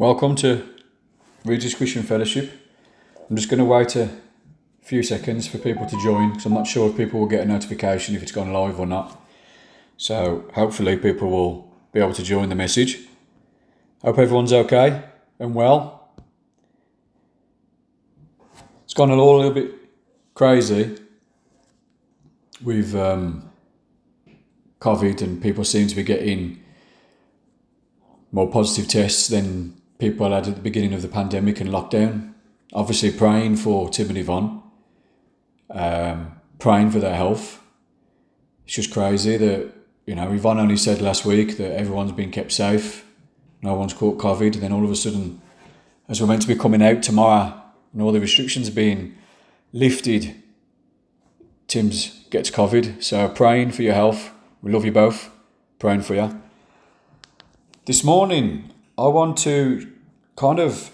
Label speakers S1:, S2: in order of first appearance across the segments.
S1: Welcome to Regis Christian Fellowship. I'm just going to wait a few seconds for people to join because I'm not sure if people will get a notification if it's gone live or not. So hopefully people will be able to join the message. Hope everyone's okay and well. It's gone all a little bit crazy with um, COVID and people seem to be getting more positive tests than people had at the beginning of the pandemic and lockdown. Obviously, praying for Tim and Yvonne, um, praying for their health. It's just crazy that, you know, Yvonne only said last week that everyone's been kept safe, no one's caught COVID, and then all of a sudden, as we're meant to be coming out tomorrow and all the restrictions being lifted, Tim's gets COVID. So praying for your health. We love you both. Praying for you. This morning, I want to kind of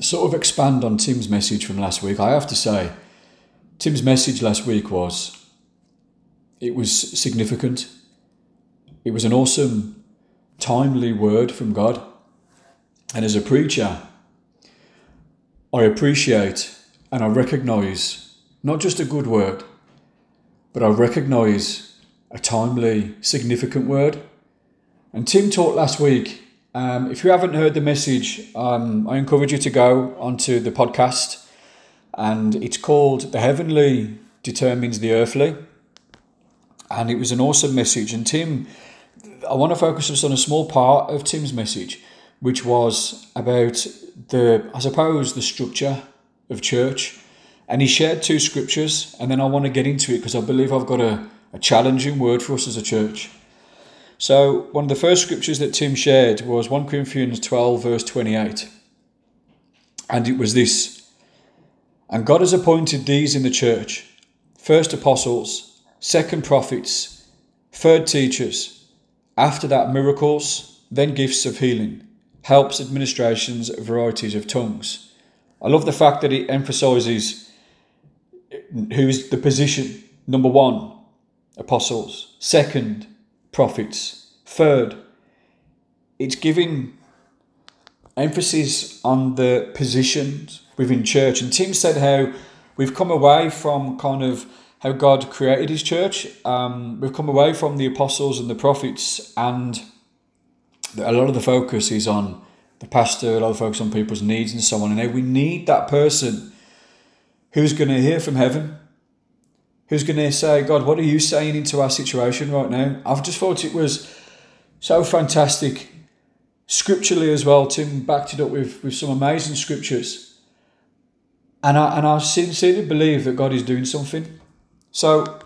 S1: sort of expand on Tim's message from last week. I have to say, Tim's message last week was it was significant. It was an awesome, timely word from God. And as a preacher, I appreciate and I recognize not just a good word, but I recognize a timely, significant word. And Tim talked last week. Um, if you haven't heard the message, um, I encourage you to go onto the podcast, and it's called "The Heavenly Determines the Earthly," and it was an awesome message. And Tim, I want to focus just on a small part of Tim's message, which was about the, I suppose, the structure of church. And he shared two scriptures, and then I want to get into it because I believe I've got a, a challenging word for us as a church. So, one of the first scriptures that Tim shared was 1 Corinthians 12, verse 28. And it was this And God has appointed these in the church first apostles, second prophets, third teachers, after that miracles, then gifts of healing, helps, administrations, varieties of tongues. I love the fact that it emphasizes who's the position. Number one, apostles. Second, prophets. Third, it's giving emphasis on the positions within church. And Tim said how we've come away from kind of how God created his church. Um, we've come away from the apostles and the prophets, and a lot of the focus is on the pastor, a lot of focus on people's needs and so on. And now we need that person who's going to hear from heaven, who's going to say, God, what are you saying into our situation right now? I've just thought it was so fantastic. Scripturally as well, Tim backed it up with, with some amazing scriptures. And I, and I sincerely believe that God is doing something. So,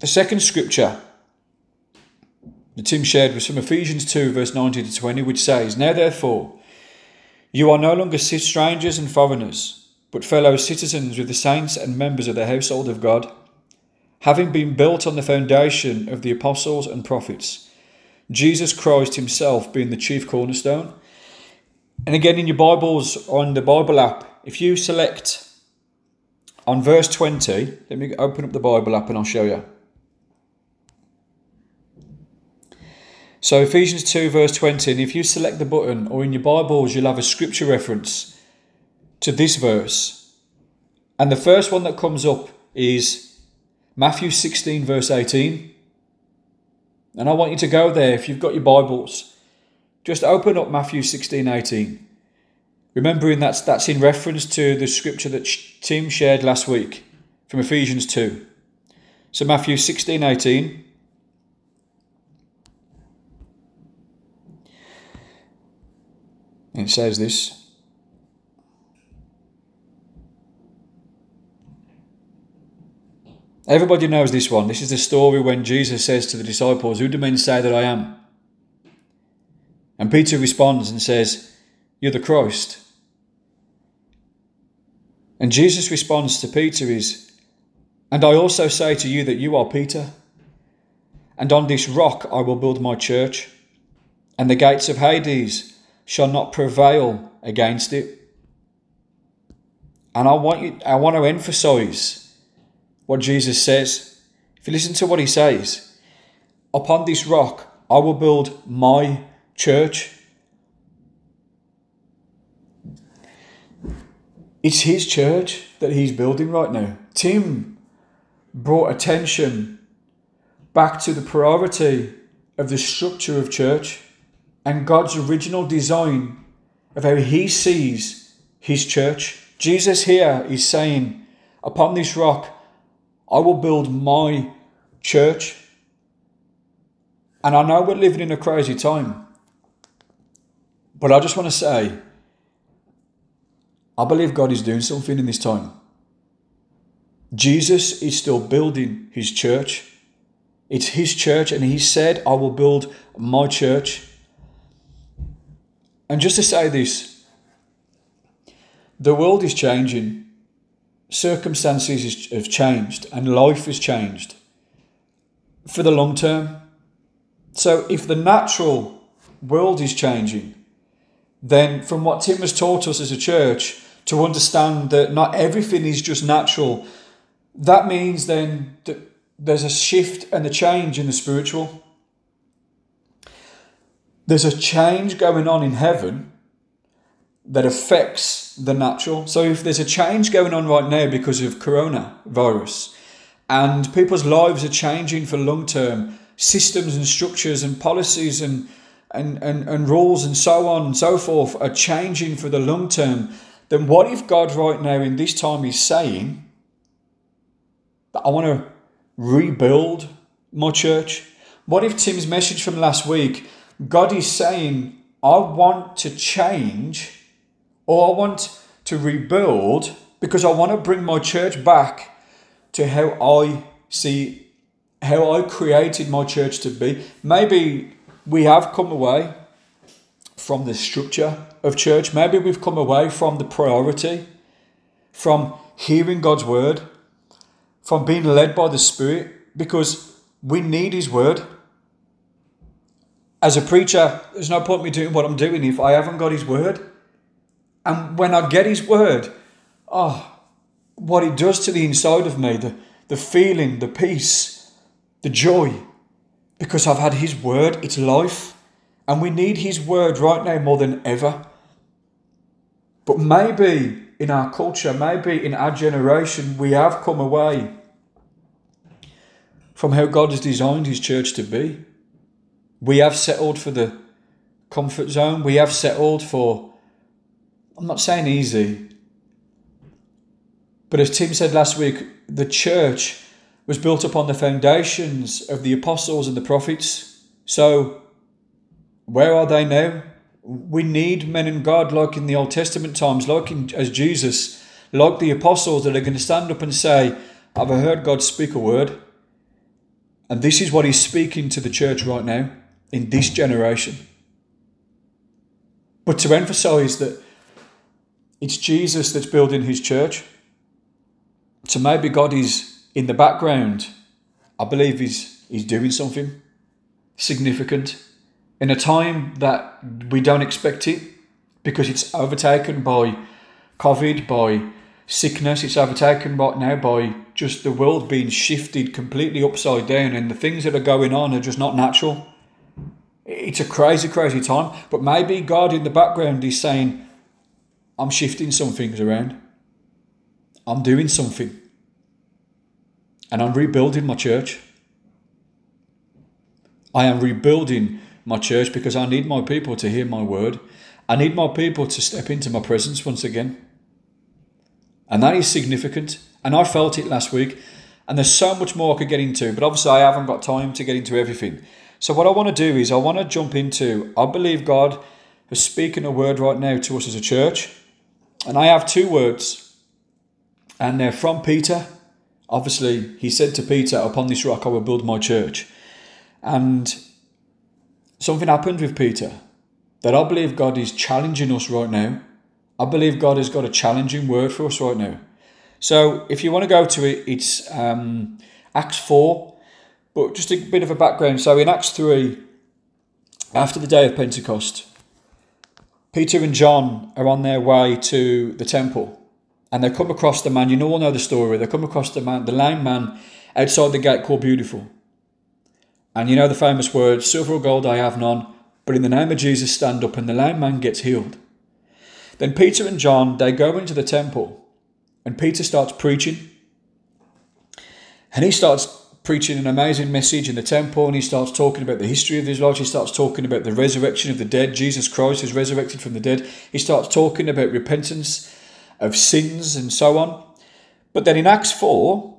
S1: the second scripture that Tim shared was from Ephesians 2, verse 19 to 20, which says, Now therefore, you are no longer strangers and foreigners, but fellow citizens with the saints and members of the household of God, having been built on the foundation of the apostles and prophets, Jesus Christ Himself being the chief cornerstone. And again, in your Bibles, on the Bible app, if you select on verse 20, let me open up the Bible app and I'll show you. So Ephesians 2 verse 20, and if you select the button or in your Bibles, you'll have a scripture reference to this verse. And the first one that comes up is Matthew 16 verse 18. And I want you to go there if you've got your Bibles. Just open up Matthew 16 18. Remembering that's, that's in reference to the scripture that Tim shared last week from Ephesians 2. So Matthew 16 18. And it says this Everybody knows this one. This is the story when Jesus says to the disciples, Who do men say that I am? And Peter responds and says, You're the Christ. And Jesus' response to Peter is, And I also say to you that you are Peter, and on this rock I will build my church, and the gates of Hades shall not prevail against it. And I want you I want to emphasize what Jesus says. If you listen to what he says, upon this rock I will build my church. It's his church that he's building right now. Tim brought attention back to the priority of the structure of church and God's original design of how he sees his church. Jesus here is saying, Upon this rock I will build my church. And I know we're living in a crazy time, but I just want to say, I believe God is doing something in this time. Jesus is still building his church. It's his church, and he said, I will build my church. And just to say this, the world is changing, circumstances have changed, and life has changed for the long term. So, if the natural world is changing, then from what Tim has taught us as a church, to understand that not everything is just natural, that means then that there's a shift and a change in the spiritual. There's a change going on in heaven that affects the natural. So if there's a change going on right now because of coronavirus and people's lives are changing for long term, systems and structures and policies and, and, and, and rules and so on and so forth are changing for the long term, then what if God right now in this time is saying that I want to rebuild my church? What if Tim's message from last week, God is saying, I want to change or I want to rebuild because I want to bring my church back to how I see, how I created my church to be. Maybe we have come away from the structure of church. Maybe we've come away from the priority, from hearing God's word, from being led by the Spirit, because we need His word. As a preacher, there's no point me doing what I'm doing if I haven't got His word. And when I get His word, oh, what it does to the inside of me, the, the feeling, the peace, the joy, because I've had His word, it's life. And we need His word right now more than ever. But maybe in our culture, maybe in our generation, we have come away from how God has designed His church to be. We have settled for the comfort zone. We have settled for, I'm not saying easy, but as Tim said last week, the church was built upon the foundations of the apostles and the prophets. So, where are they now? We need men in God like in the Old Testament times, like in, as Jesus, like the apostles that are going to stand up and say, I've heard God speak a word. And this is what he's speaking to the church right now in this generation. But to emphasize that it's Jesus that's building his church. So maybe God is in the background. I believe he's, he's doing something significant in a time that we don't expect it because it's overtaken by COVID, by sickness, it's overtaken right now by just the world being shifted completely upside down and the things that are going on are just not natural. It's a crazy, crazy time. But maybe God in the background is saying, I'm shifting some things around. I'm doing something. And I'm rebuilding my church. I am rebuilding my church because I need my people to hear my word. I need my people to step into my presence once again. And that is significant. And I felt it last week. And there's so much more I could get into, but obviously I haven't got time to get into everything. So what I want to do is I want to jump into I believe God is speaking a word right now to us as a church. And I have two words. And they're from Peter. Obviously, he said to Peter, Upon this rock I will build my church. And something happened with Peter that I believe God is challenging us right now. I believe God has got a challenging word for us right now. So if you want to go to it, it's um, Acts 4. But just a bit of a background. So in Acts 3, after the day of Pentecost, Peter and John are on their way to the temple and they come across the man. You all know the story. They come across the man, the lame man outside the gate called Beautiful. And you know the famous words, silver or gold I have none, but in the name of Jesus stand up, and the lame man gets healed. Then Peter and John, they go into the temple and Peter starts preaching. And he starts preaching an amazing message in the temple and he starts talking about the history of Israelites. He starts talking about the resurrection of the dead. Jesus Christ is resurrected from the dead. He starts talking about repentance of sins and so on. But then in Acts 4,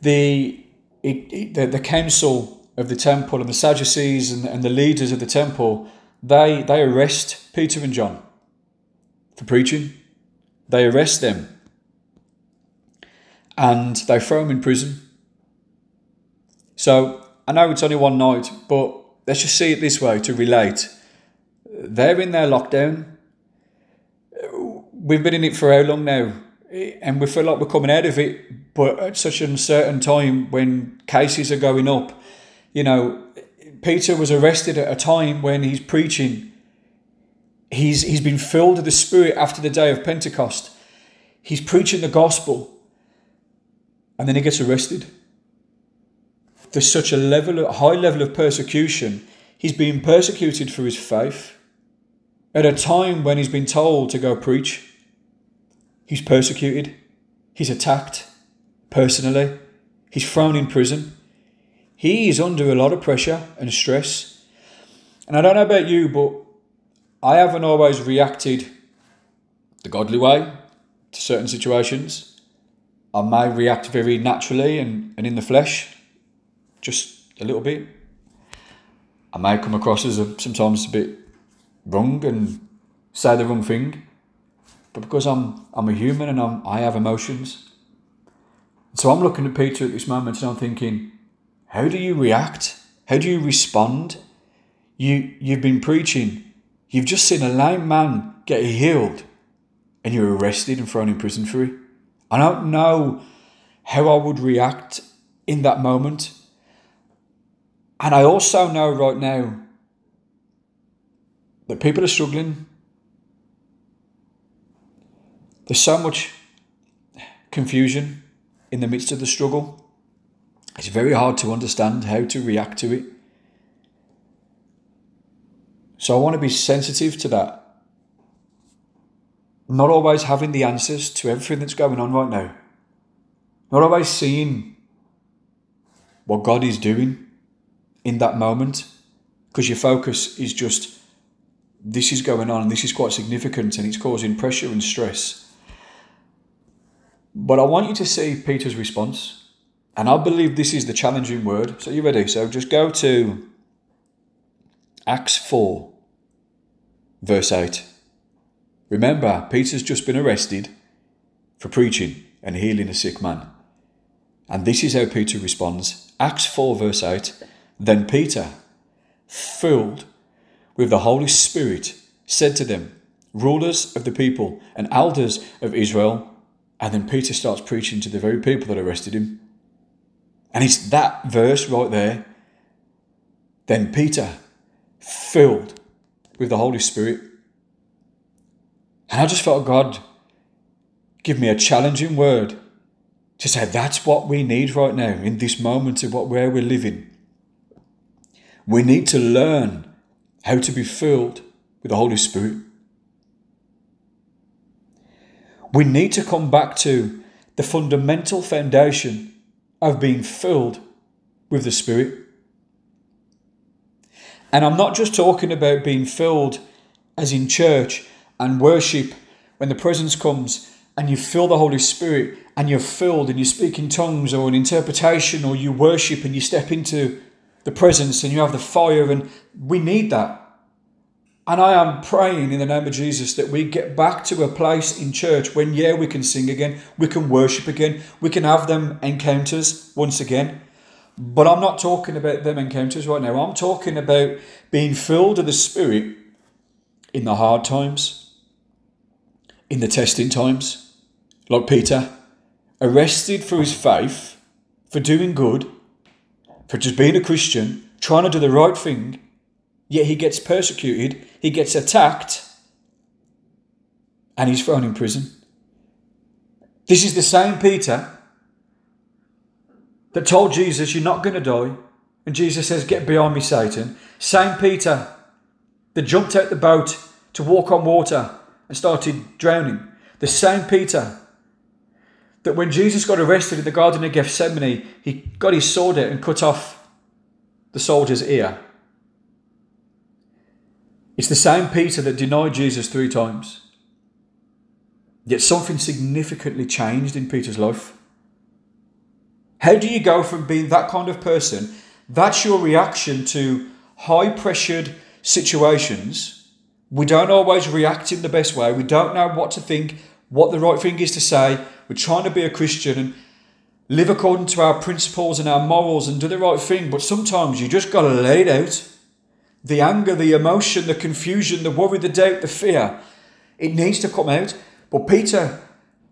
S1: the, it, it, the, the council of the temple and the Sadducees and, and the leaders of the temple, they, they arrest Peter and John for preaching. They arrest them and they throw him in prison. So I know it's only one night, but let's just see it this way to relate. They're in their lockdown. We've been in it for how long now? And we feel like we're coming out of it, but at such an uncertain time when cases are going up. You know, Peter was arrested at a time when he's preaching. He's, he's been filled with the Spirit after the day of Pentecost. He's preaching the gospel and then he gets arrested. There's such a level, a high level of persecution. He's being persecuted for his faith at a time when he's been told to go preach. He's persecuted. He's attacked personally. He's thrown in prison. He is under a lot of pressure and stress. And I don't know about you, but I haven't always reacted the godly way to certain situations. I may react very naturally and, and in the flesh, just a little bit. I may come across as a, sometimes a bit wrong and say the wrong thing, but because I'm I'm a human and I'm, I have emotions, so I'm looking at Peter at this moment and I'm thinking, how do you react? How do you respond? You you've been preaching, you've just seen a lame man get healed, and you're arrested and thrown in prison for it. I don't know how I would react in that moment. And I also know right now that people are struggling. There's so much confusion in the midst of the struggle. It's very hard to understand how to react to it. So I want to be sensitive to that not always having the answers to everything that's going on right now. Not always seeing what God is doing in that moment because your focus is just this is going on and this is quite significant and it's causing pressure and stress. But I want you to see Peter's response. And I believe this is the challenging word. So you ready? So just go to Acts 4, verse 8. Remember, Peter's just been arrested for preaching and healing a sick man. And this is how Peter responds Acts 4, verse 8. Then Peter, filled with the Holy Spirit, said to them, Rulers of the people and elders of Israel. And then Peter starts preaching to the very people that arrested him. And it's that verse right there. Then Peter, filled with the Holy Spirit, and I just felt God give me a challenging word to say that's what we need right now in this moment of what where we're living. We need to learn how to be filled with the Holy Spirit. We need to come back to the fundamental foundation of being filled with the Spirit. And I'm not just talking about being filled as in church and worship when the presence comes and you feel the Holy Spirit and you're filled and you speak in tongues or an interpretation or you worship and you step into the presence and you have the fire and we need that. And I am praying in the name of Jesus that we get back to a place in church when, yeah, we can sing again, we can worship again, we can have them encounters once again. But I'm not talking about them encounters right now. I'm talking about being filled with the Spirit in the hard times in the testing times, like Peter, arrested for his faith, for doing good, for just being a Christian, trying to do the right thing, yet he gets persecuted, he gets attacked, and he's thrown in prison. This is the same Peter that told Jesus, You're not going to die. And Jesus says, Get behind me, Satan. Same Peter that jumped out the boat to walk on water and started drowning. The same Peter that when Jesus got arrested in the Garden of Gethsemane, he got his sword out and cut off the soldier's ear. It's the same Peter that denied Jesus three times. Yet something significantly changed in Peter's life. How do you go from being that kind of person? That's your reaction to high pressured situations. We don't always react in the best way. We don't know what to think, what the right thing is to say. We're trying to be a Christian and live according to our principles and our morals and do the right thing. But sometimes you just got to lay it out. The anger, the emotion, the confusion, the worry, the doubt, the fear. It needs to come out. But Peter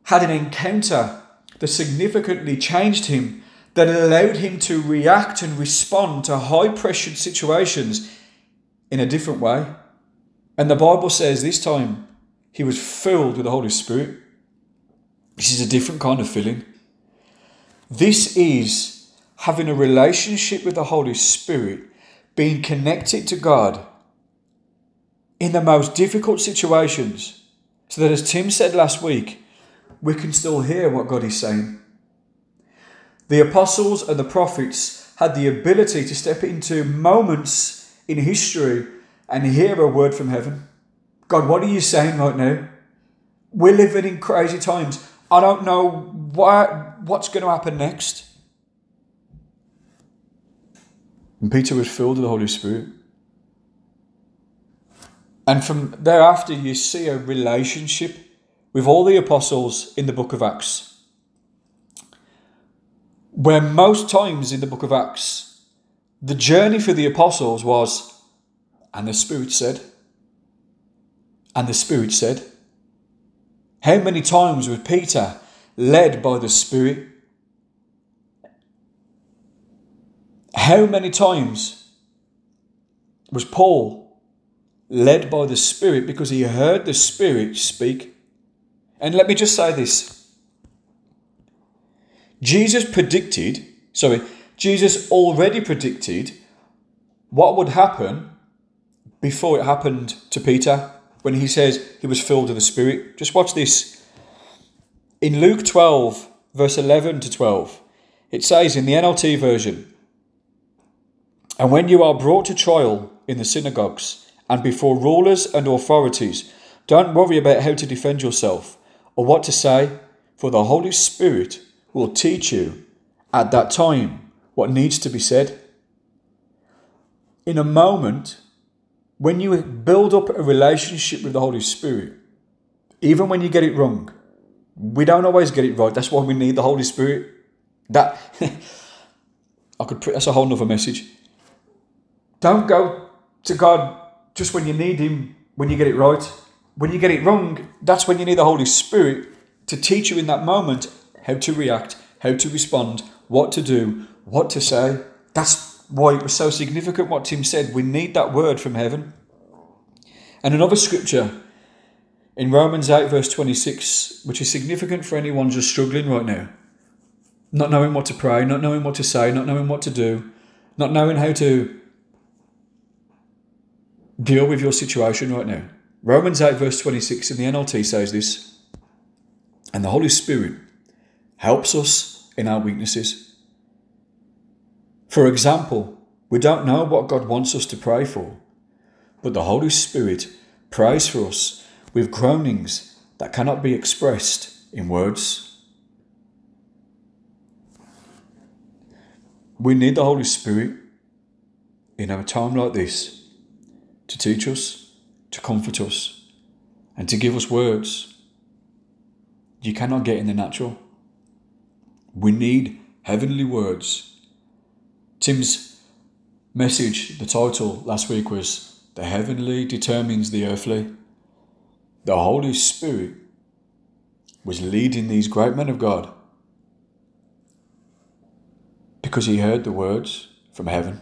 S1: had an encounter that significantly changed him, that allowed him to react and respond to high pressured situations in a different way. And the Bible says this time he was filled with the Holy Spirit. This is a different kind of feeling. This is having a relationship with the Holy Spirit, being connected to God in the most difficult situations. So that, as Tim said last week, we can still hear what God is saying. The apostles and the prophets had the ability to step into moments in history and hear a word from heaven. God, what are you saying right now? We're living in crazy times. I don't know what, what's going to happen next. And Peter was filled with the Holy Spirit. And from thereafter, you see a relationship with all the apostles in the book of Acts. Where most times in the book of Acts, the journey for the apostles was, and the Spirit said, and the Spirit said. How many times was Peter led by the Spirit? How many times was Paul led by the Spirit because he heard the Spirit speak? And let me just say this Jesus predicted, sorry, Jesus already predicted what would happen before it happened to Peter when he says he was filled with the Spirit. Just watch this. In Luke 12, verse 11 to 12, it says in the NLT version, And when you are brought to trial in the synagogues and before rulers and authorities, don't worry about how to defend yourself or what to say, for the Holy Spirit will teach you at that time what needs to be said. In a moment, when you build up a relationship with the Holy Spirit, even when you get it wrong, we don't always get it right. That's why we need the Holy Spirit. That I could put that's a whole nother message. Don't go to God just when you need Him, when you get it right. When you get it wrong, that's when you need the Holy Spirit to teach you in that moment how to react, how to respond, what to do, what to say. That's why it was so significant what Tim said. We need that word from heaven. And another scripture in Romans 8, verse 26, which is significant for anyone just struggling right now. Not knowing what to pray, not knowing what to say, not knowing what to do, not knowing how to deal with your situation right now. Romans 8, verse 26 in the NLT says this And the Holy Spirit helps us in our weaknesses. For example, we don't know what God wants us to pray for, but the Holy Spirit prays for us with groanings that cannot be expressed in words. We need the Holy Spirit in a time like this to teach us to comfort us, and to give us words you cannot get in the natural. We need heavenly words. Tim's message, the title last week was The Heavenly Determines the Earthly. The Holy Spirit was leading these great men of God because he heard the words from heaven.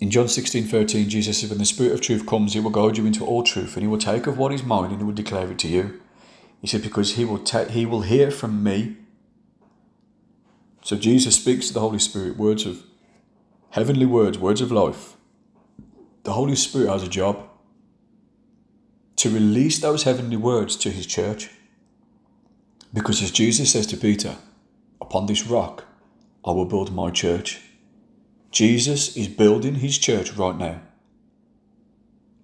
S1: In John 16 13, Jesus said, When the Spirit of truth comes, he will guide you into all truth, and he will take of what is mine and he will declare it to you. He said, Because he will, ta- he will hear from me. So Jesus speaks to the Holy Spirit words of heavenly words, words of life. The Holy Spirit has a job. to release those heavenly words to his church. Because as Jesus says to Peter, upon this rock I will build my church. Jesus is building his church right now.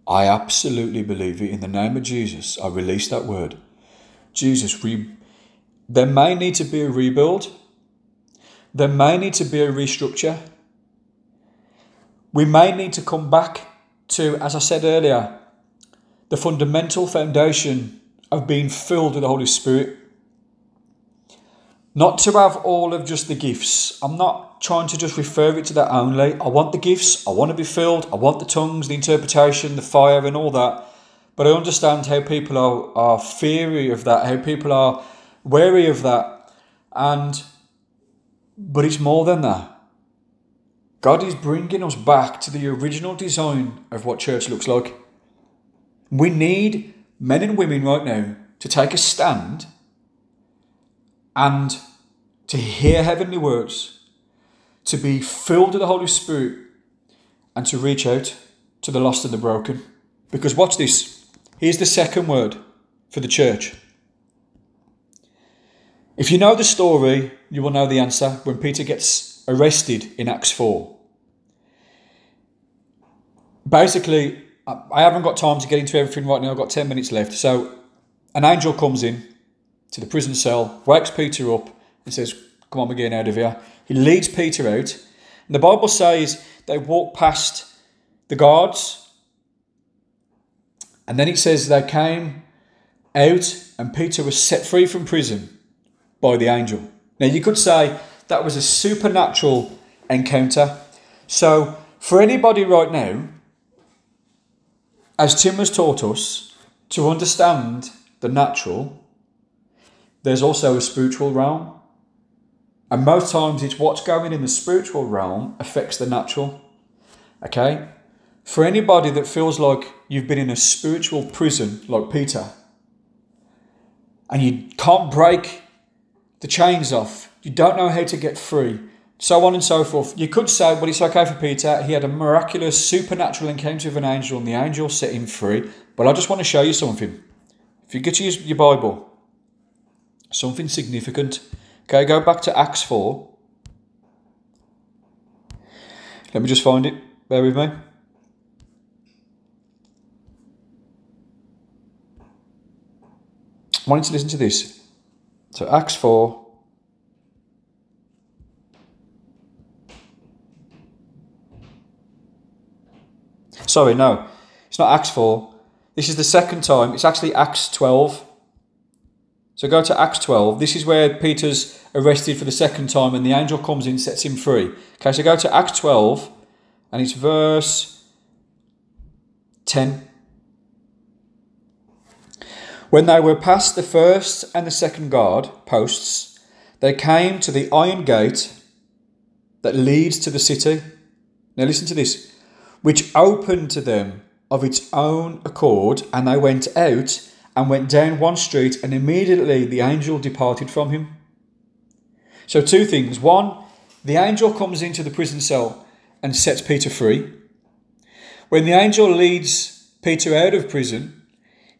S1: I absolutely believe it. In the name of Jesus, I release that word. Jesus, re- there may need to be a rebuild. There may need to be a restructure. We may need to come back to, as I said earlier, the fundamental foundation of being filled with the Holy Spirit. Not to have all of just the gifts. I'm not trying to just refer it to that only. I want the gifts, I want to be filled, I want the tongues, the interpretation, the fire, and all that. But I understand how people are, are feary of that, how people are wary of that. And, but it's more than that. God is bringing us back to the original design of what church looks like. We need men and women right now to take a stand and to hear heavenly words, to be filled with the Holy Spirit, and to reach out to the lost and the broken. Because watch this. Here's the second word for the church. If you know the story, you will know the answer when Peter gets arrested in Acts 4. Basically, I haven't got time to get into everything right now. I've got 10 minutes left. So, an angel comes in to the prison cell, wakes Peter up, and says, Come on, we're getting out of here. He leads Peter out. And the Bible says they walk past the guards. And then it says they came out, and Peter was set free from prison by the angel. Now, you could say that was a supernatural encounter. So, for anybody right now, as Tim has taught us, to understand the natural, there's also a spiritual realm. And most times it's what's going in the spiritual realm affects the natural. Okay? For anybody that feels like you've been in a spiritual prison, like Peter, and you can't break the chains off, you don't know how to get free, so on and so forth. You could say, well, it's okay for Peter. He had a miraculous, supernatural encounter with an angel, and the angel set him free. But I just want to show you something. If you get to use your Bible, something significant. Okay, go back to Acts 4. Let me just find it. Bear with me. I want to listen to this. So, Acts 4. Sorry, no, it's not Acts 4. This is the second time. It's actually Acts 12. So go to Acts 12. This is where Peter's arrested for the second time and the angel comes in sets him free. Okay, so go to Acts 12 and it's verse 10. When they were past the first and the second guard posts, they came to the iron gate that leads to the city. Now listen to this which opened to them of its own accord, and they went out and went down one street, and immediately the angel departed from him. So, two things. One, the angel comes into the prison cell and sets Peter free. When the angel leads Peter out of prison,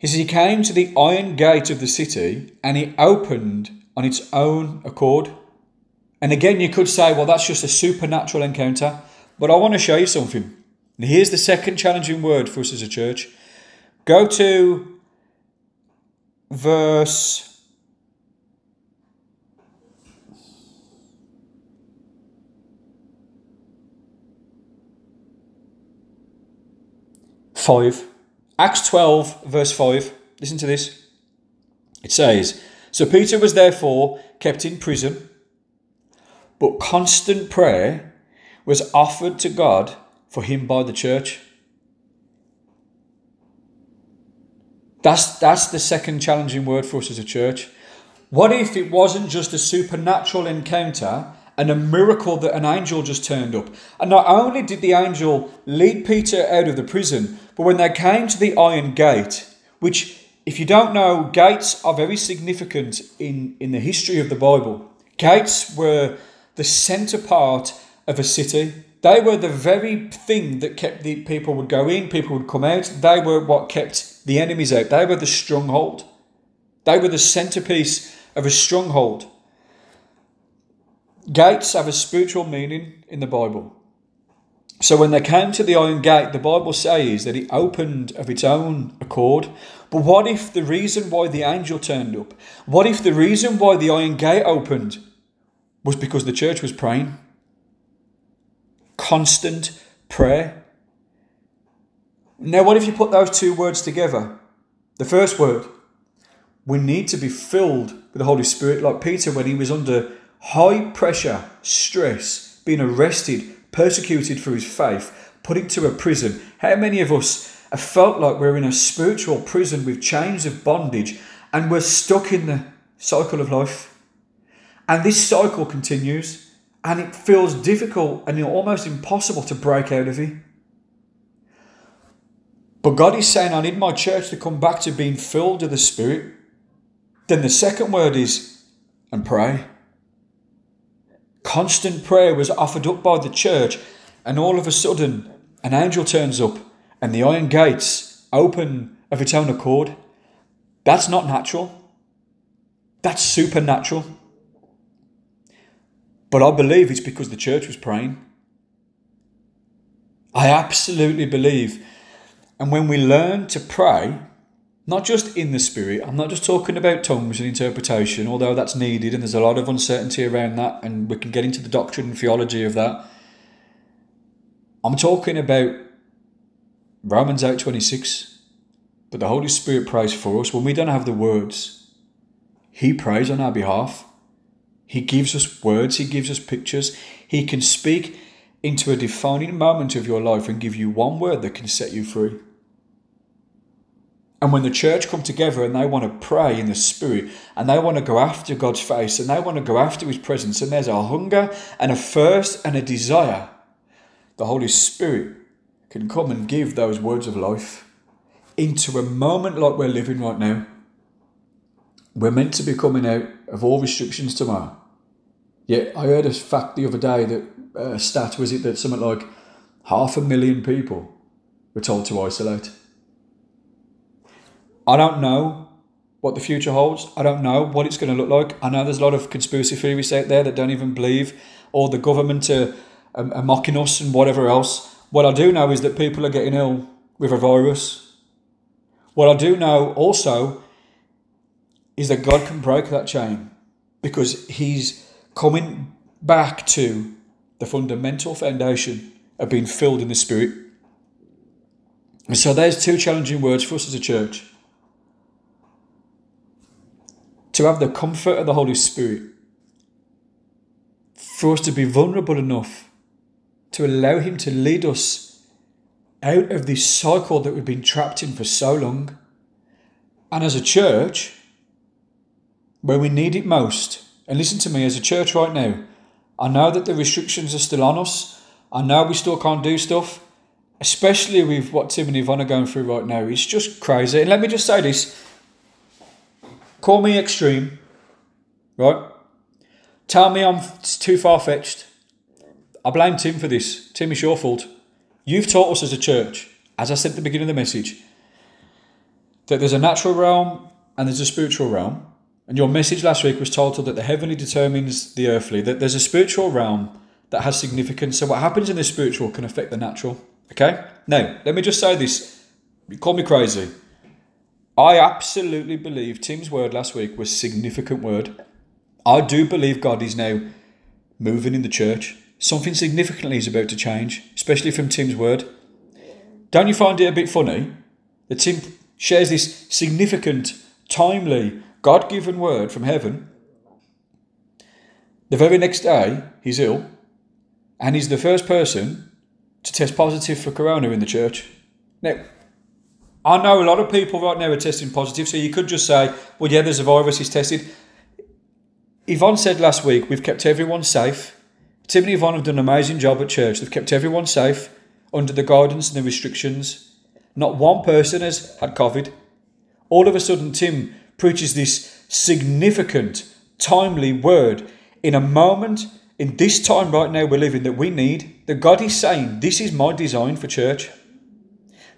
S1: he says he came to the iron gate of the city and it opened on its own accord. And again, you could say, well, that's just a supernatural encounter. But I want to show you something. And here's the second challenging word for us as a church. Go to verse five. Acts 12, verse 5. Listen to this. It says, So Peter was therefore kept in prison, but constant prayer was offered to God for him by the church. That's, that's the second challenging word for us as a church. What if it wasn't just a supernatural encounter and a miracle that an angel just turned up? And not only did the angel lead Peter out of the prison, but when they came to the iron gate, which, if you don't know, gates are very significant in, in the history of the Bible. Gates were the centre part of a city. They were the very thing that kept the people would go in, people would come out. They were what kept the enemies out. They were the stronghold. They were the centerpiece of a stronghold. Gates have a spiritual meaning in the Bible. So when they came to the iron gate, the Bible says that it opened of its own accord. But what if the reason why the angel turned up, what if the reason why the iron gate opened was because the church was praying? Constant prayer. Now, what if you put those two words together? The first word, we need to be filled with the Holy Spirit, like Peter when he was under high pressure, stress, being arrested, persecuted for his faith, put into a prison. How many of us have felt like we're in a spiritual prison with chains of bondage and we're stuck in the cycle of life? And this cycle continues and it feels difficult and almost impossible to break out of it. But God is saying, I need my church to come back to being filled with the Spirit. Then the second word is, and pray. Constant prayer was offered up by the church, and all of a sudden, an angel turns up, and the iron gates open of its own accord. That's not natural. That's supernatural. But I believe it's because the church was praying. I absolutely believe. And when we learn to pray, not just in the spirit, I'm not just talking about tongues and interpretation, although that's needed and there's a lot of uncertainty around that, and we can get into the doctrine and theology of that. I'm talking about Romans 8 26. But the Holy Spirit prays for us when we don't have the words. He prays on our behalf. He gives us words, He gives us pictures. He can speak into a defining moment of your life and give you one word that can set you free. And when the church come together and they want to pray in the spirit and they want to go after God's face and they want to go after his presence and there's a hunger and a thirst and a desire, the Holy Spirit can come and give those words of life into a moment like we're living right now. We're meant to be coming out of all restrictions tomorrow. Yeah, I heard a fact the other day that uh, stat was it that something like half a million people were told to isolate. I don't know what the future holds. I don't know what it's going to look like. I know there's a lot of conspiracy theories out there that don't even believe, or the government are, are, are mocking us and whatever else. What I do know is that people are getting ill with a virus. What I do know also is that God can break that chain because He's coming back to the fundamental foundation of being filled in the Spirit. And so there's two challenging words for us as a church. To have the comfort of the Holy Spirit, for us to be vulnerable enough to allow Him to lead us out of this cycle that we've been trapped in for so long. And as a church, where we need it most, and listen to me, as a church right now, I know that the restrictions are still on us. I know we still can't do stuff, especially with what Tim and Yvonne are going through right now. It's just crazy. And let me just say this call me extreme, right? Tell me I'm too far fetched. I blame Tim for this. Tim, it's your fault. You've taught us as a church, as I said at the beginning of the message, that there's a natural realm and there's a spiritual realm. And your message last week was told that the heavenly determines the earthly, that there's a spiritual realm that has significance. So what happens in the spiritual can affect the natural. Okay? Now, let me just say this. You call me crazy. I absolutely believe Tim's word last week was significant word. I do believe God is now moving in the church. Something significantly is about to change, especially from Tim's word. Don't you find it a bit funny that Tim shares this significant, timely, God given word from heaven. The very next day, he's ill, and he's the first person to test positive for corona in the church. Now, I know a lot of people right now are testing positive, so you could just say, well, yeah, there's a virus, he's tested. Yvonne said last week, we've kept everyone safe. Tim and Yvonne have done an amazing job at church. They've kept everyone safe under the guidance and the restrictions. Not one person has had COVID. All of a sudden, Tim preaches this significant, timely word in a moment, in this time right now we're living, that we need. that God is saying, This is my design for church.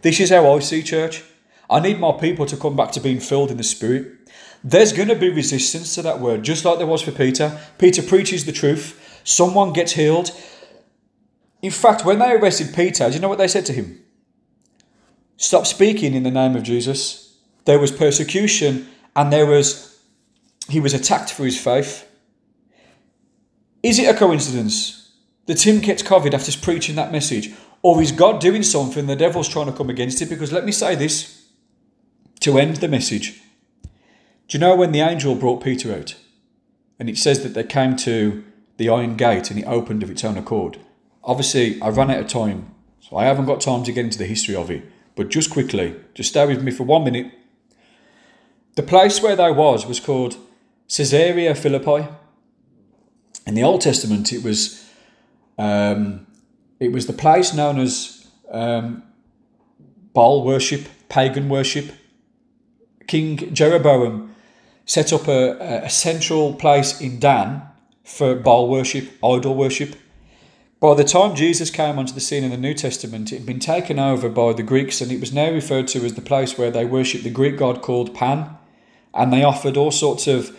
S1: This is how I see church. I need my people to come back to being filled in the Spirit. There's going to be resistance to that word, just like there was for Peter. Peter preaches the truth, someone gets healed. In fact, when they arrested Peter, do you know what they said to him? Stop speaking in the name of Jesus. There was persecution and there was he was attacked for his faith. Is it a coincidence that Tim gets COVID after preaching that message? Or is God doing something the devil's trying to come against it? Because let me say this to end the message. Do you know when the angel brought Peter out? And it says that they came to the iron gate and it opened of its own accord. Obviously, I ran out of time, so I haven't got time to get into the history of it. But just quickly, just stay with me for one minute. The place where they was was called Caesarea Philippi. In the Old Testament, it was um, it was the place known as um, Baal worship, pagan worship. King Jeroboam set up a, a central place in Dan for Baal worship, idol worship. By the time Jesus came onto the scene in the New Testament, it had been taken over by the Greeks and it was now referred to as the place where they worshipped the Greek god called Pan. And they offered all sorts of,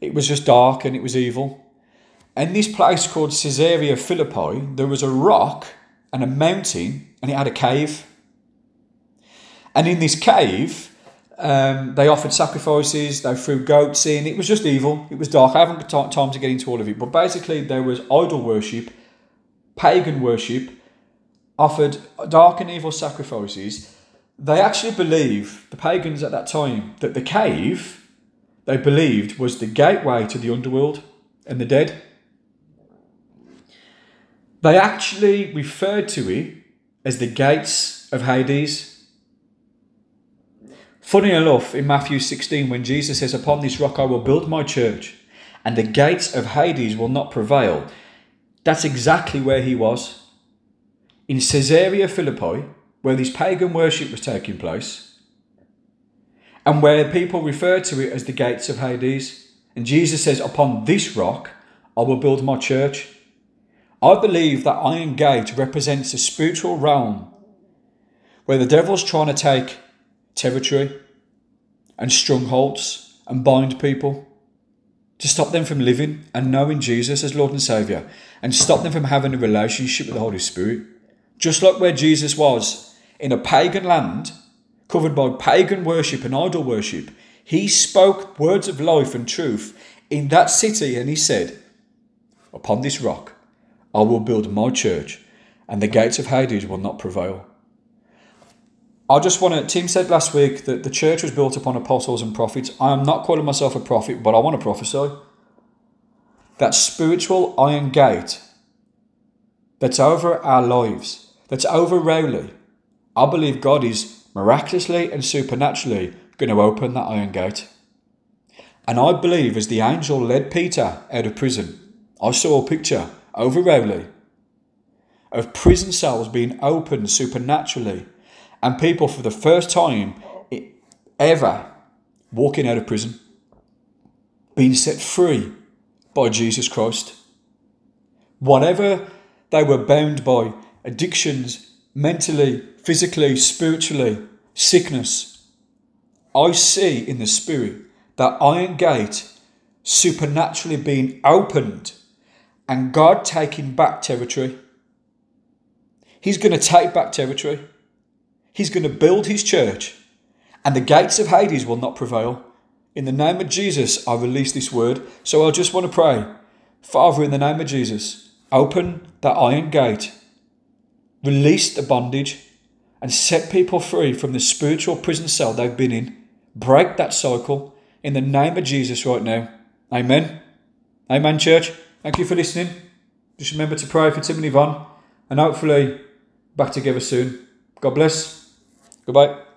S1: it was just dark and it was evil. In this place called Caesarea Philippi, there was a rock and a mountain and it had a cave. And in this cave, um, they offered sacrifices, they threw goats in. It was just evil. It was dark. I haven't got time to get into all of it. But basically, there was idol worship, pagan worship, offered dark and evil sacrifices. They actually believed, the pagans at that time, that the cave, they believed, was the gateway to the underworld and the dead. They actually referred to it as the gates of Hades. Funny enough, in Matthew 16, when Jesus says, Upon this rock I will build my church, and the gates of Hades will not prevail, that's exactly where he was. In Caesarea Philippi, where this pagan worship was taking place, and where people refer to it as the gates of Hades. And Jesus says, Upon this rock I will build my church. I believe that Iron Gate represents a spiritual realm where the devil's trying to take territory and strongholds and bind people to stop them from living and knowing Jesus as Lord and Saviour and stop them from having a relationship with the Holy Spirit. Just like where Jesus was in a pagan land covered by pagan worship and idol worship, he spoke words of life and truth in that city and he said, Upon this rock I will build my church and the gates of Hades will not prevail. I just want to. Tim said last week that the church was built upon apostles and prophets. I am not calling myself a prophet, but I want to prophesy. That spiritual iron gate that's over our lives, that's over Rowley, I believe God is miraculously and supernaturally going to open that iron gate. And I believe as the angel led Peter out of prison, I saw a picture over Rowley of prison cells being opened supernaturally and people for the first time ever walking out of prison, being set free by Jesus Christ. Whatever they were bound by addictions, mentally, physically, spiritually, sickness I see in the Spirit that iron gate supernaturally being opened and God taking back territory. He's going to take back territory. He's going to build his church, and the gates of Hades will not prevail. In the name of Jesus, I release this word. So I just want to pray Father, in the name of Jesus, open that iron gate, release the bondage, and set people free from the spiritual prison cell they've been in. Break that cycle in the name of Jesus right now. Amen. Amen, church. Thank you for listening. Just remember to pray for Tim and Yvonne, and hopefully back together soon. God bless. Goodbye.